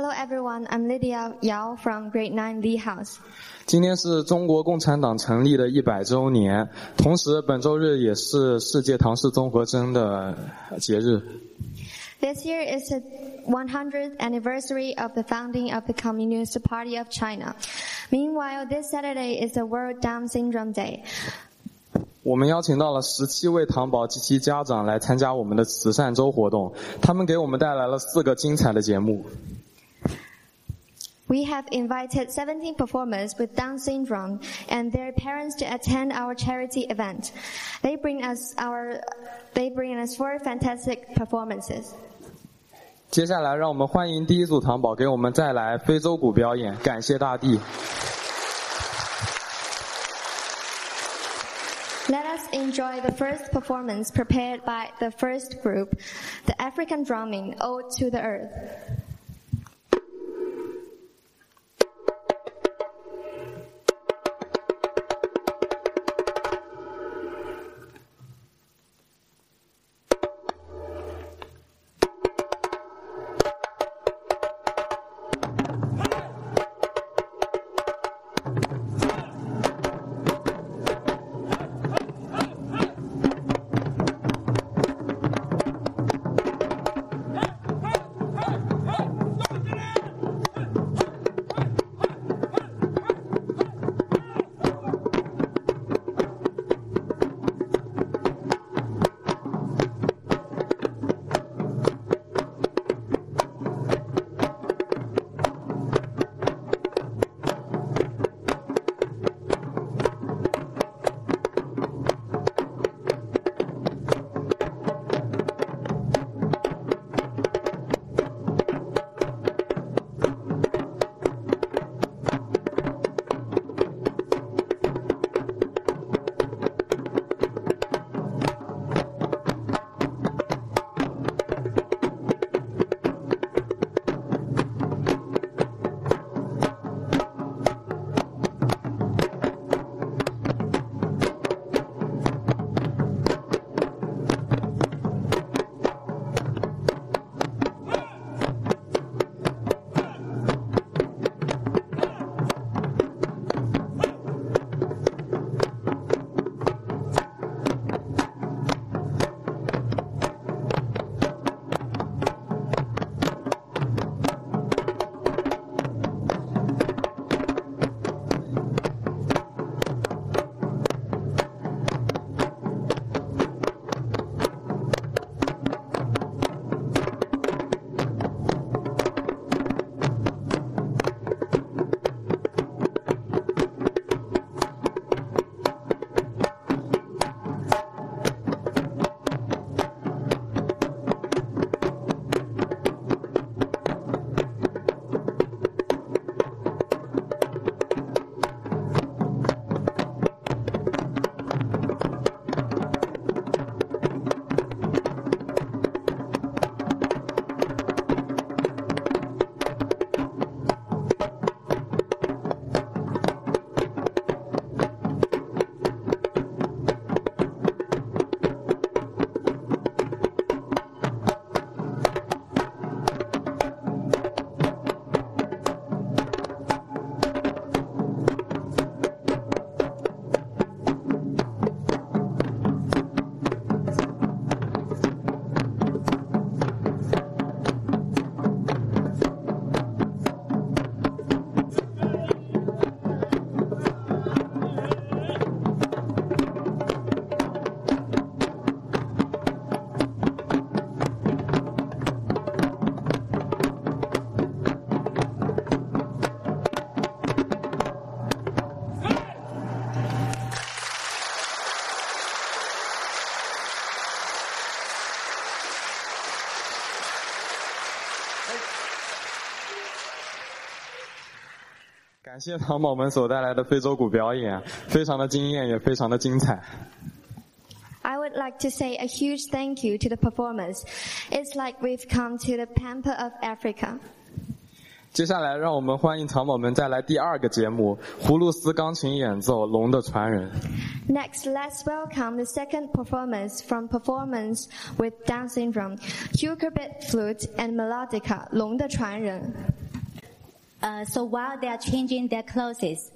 Hello everyone, I'm Lydia Yao from Grade Nine Lee House. 今天是中国共产党成立的一百周年，同时本周日也是世界唐氏综合征的节日。This year is the 100th anniversary of the founding of the Communist Party of China. Meanwhile, this Saturday is the World Down Syndrome Day. 我们邀请到了十七位糖宝及其家长来参加我们的慈善周活动，他们给我们带来了四个精彩的节目。we have invited 17 performers with Down syndrome and their parents to attend our charity event. They bring us our, they bring us four fantastic performances. 接下来，让我们欢迎第一组糖宝给我们带来非洲鼓表演，感谢大地。Let us enjoy the first performance prepared by the first group, the African drumming, Ode to the Earth. 谢谢唐宝们所带来的非洲鼓表演，非常的惊艳，也非常的精彩。I would like to say a huge thank you to the performers. It's like we've come to the pampa of Africa. 接下来，让我们欢迎唐宝们再来第二个节目——葫芦丝钢琴演奏《龙的传人》。Next, let's welcome the second performance from performance with dancing drum, h u k u r b i t flute and melodica，《龙的传人》。Uh, so while they are changing their clothes,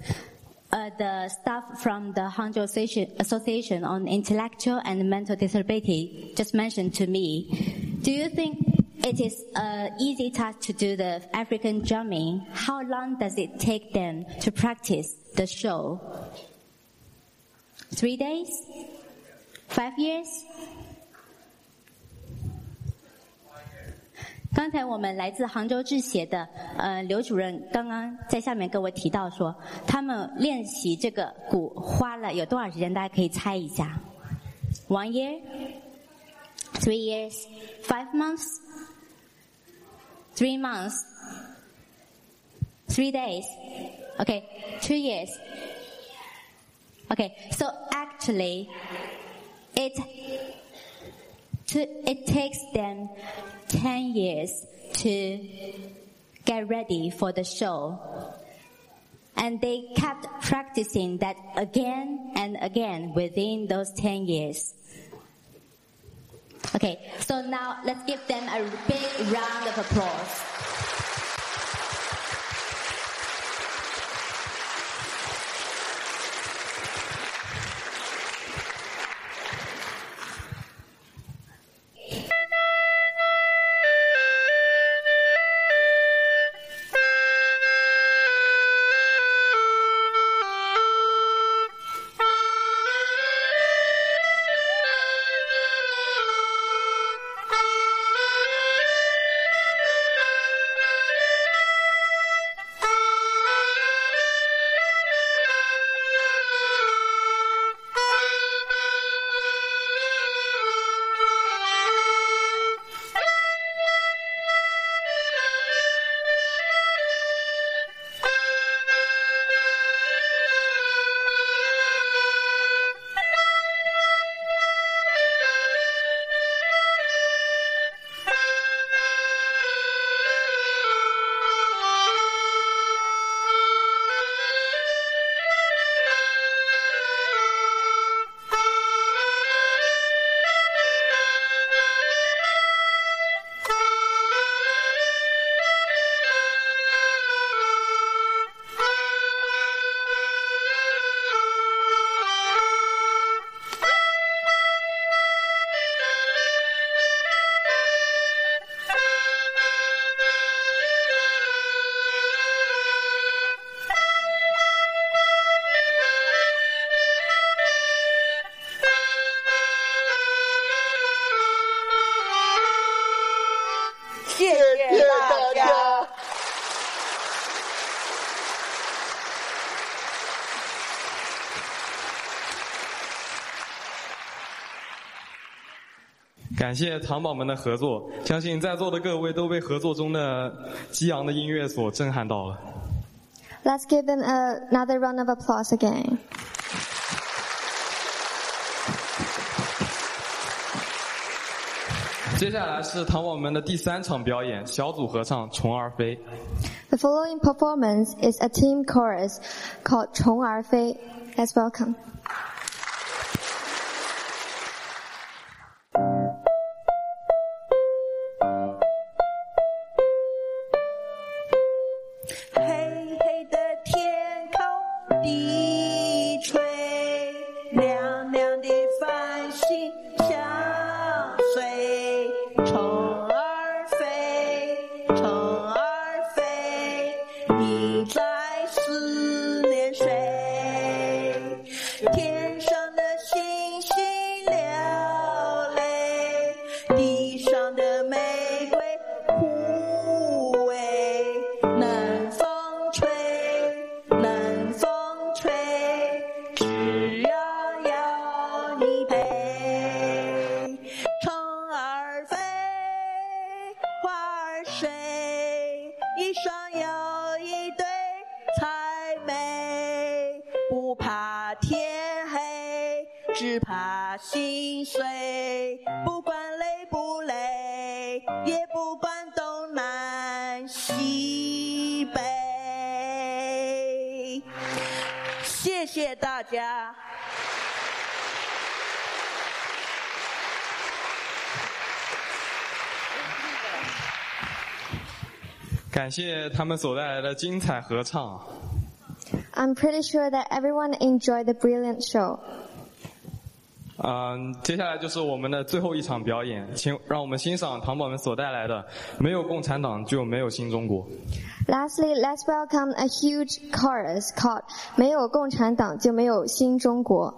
uh, the staff from the Hangzhou Association, Association on Intellectual and Mental Disability just mentioned to me, do you think it is an easy task to do the African drumming? How long does it take them to practice the show? Three days? Five years? 刚才我们来自杭州智协的呃刘主任刚刚在下面跟我提到说，他们练习这个鼓花了有多少时间？大家可以猜一下：one year, three years, five months, three months, three days, OK, two years, OK. So actually, it. to, it takes them 10 years to get ready for the show. And they kept practicing that again and again within those 10 years. Okay, so now let's give them a big round of applause. 谢大家。感谢糖宝们的合作，相信在座的各位都被合作中的激昂的音乐所震撼到了。Let's give them another round of applause again. 接下来是糖宝们的第三场表演，小组合唱《虫儿飞》。The following performance is a team chorus called《虫儿飞》。Let's welcome. 水，一双又一对才美，不怕天黑，只怕心碎。不管累不累，也不管东南西北。谢谢大家。感谢他们所带来的精彩合唱。I'm pretty sure that everyone enjoyed the brilliant show。嗯，接下来就是我们的最后一场表演，请让我们欣赏糖宝们所带来的《没有共产党就没有新中国》。Lastly, let's welcome a huge chorus called《没有共产党就没有新中国》。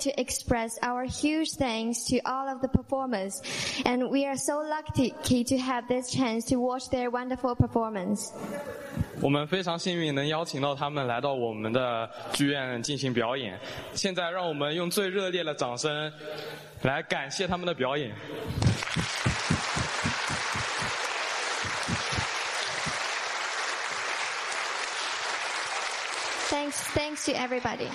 to express our huge thanks to all of the performers, and we are so lucky to have this chance to watch their wonderful performance. 我们非常幸运能邀请到他们来到我们的剧院进行表演。现在，让我们用最热烈的掌声来感谢他们的表演。Thanks, thanks to everybody.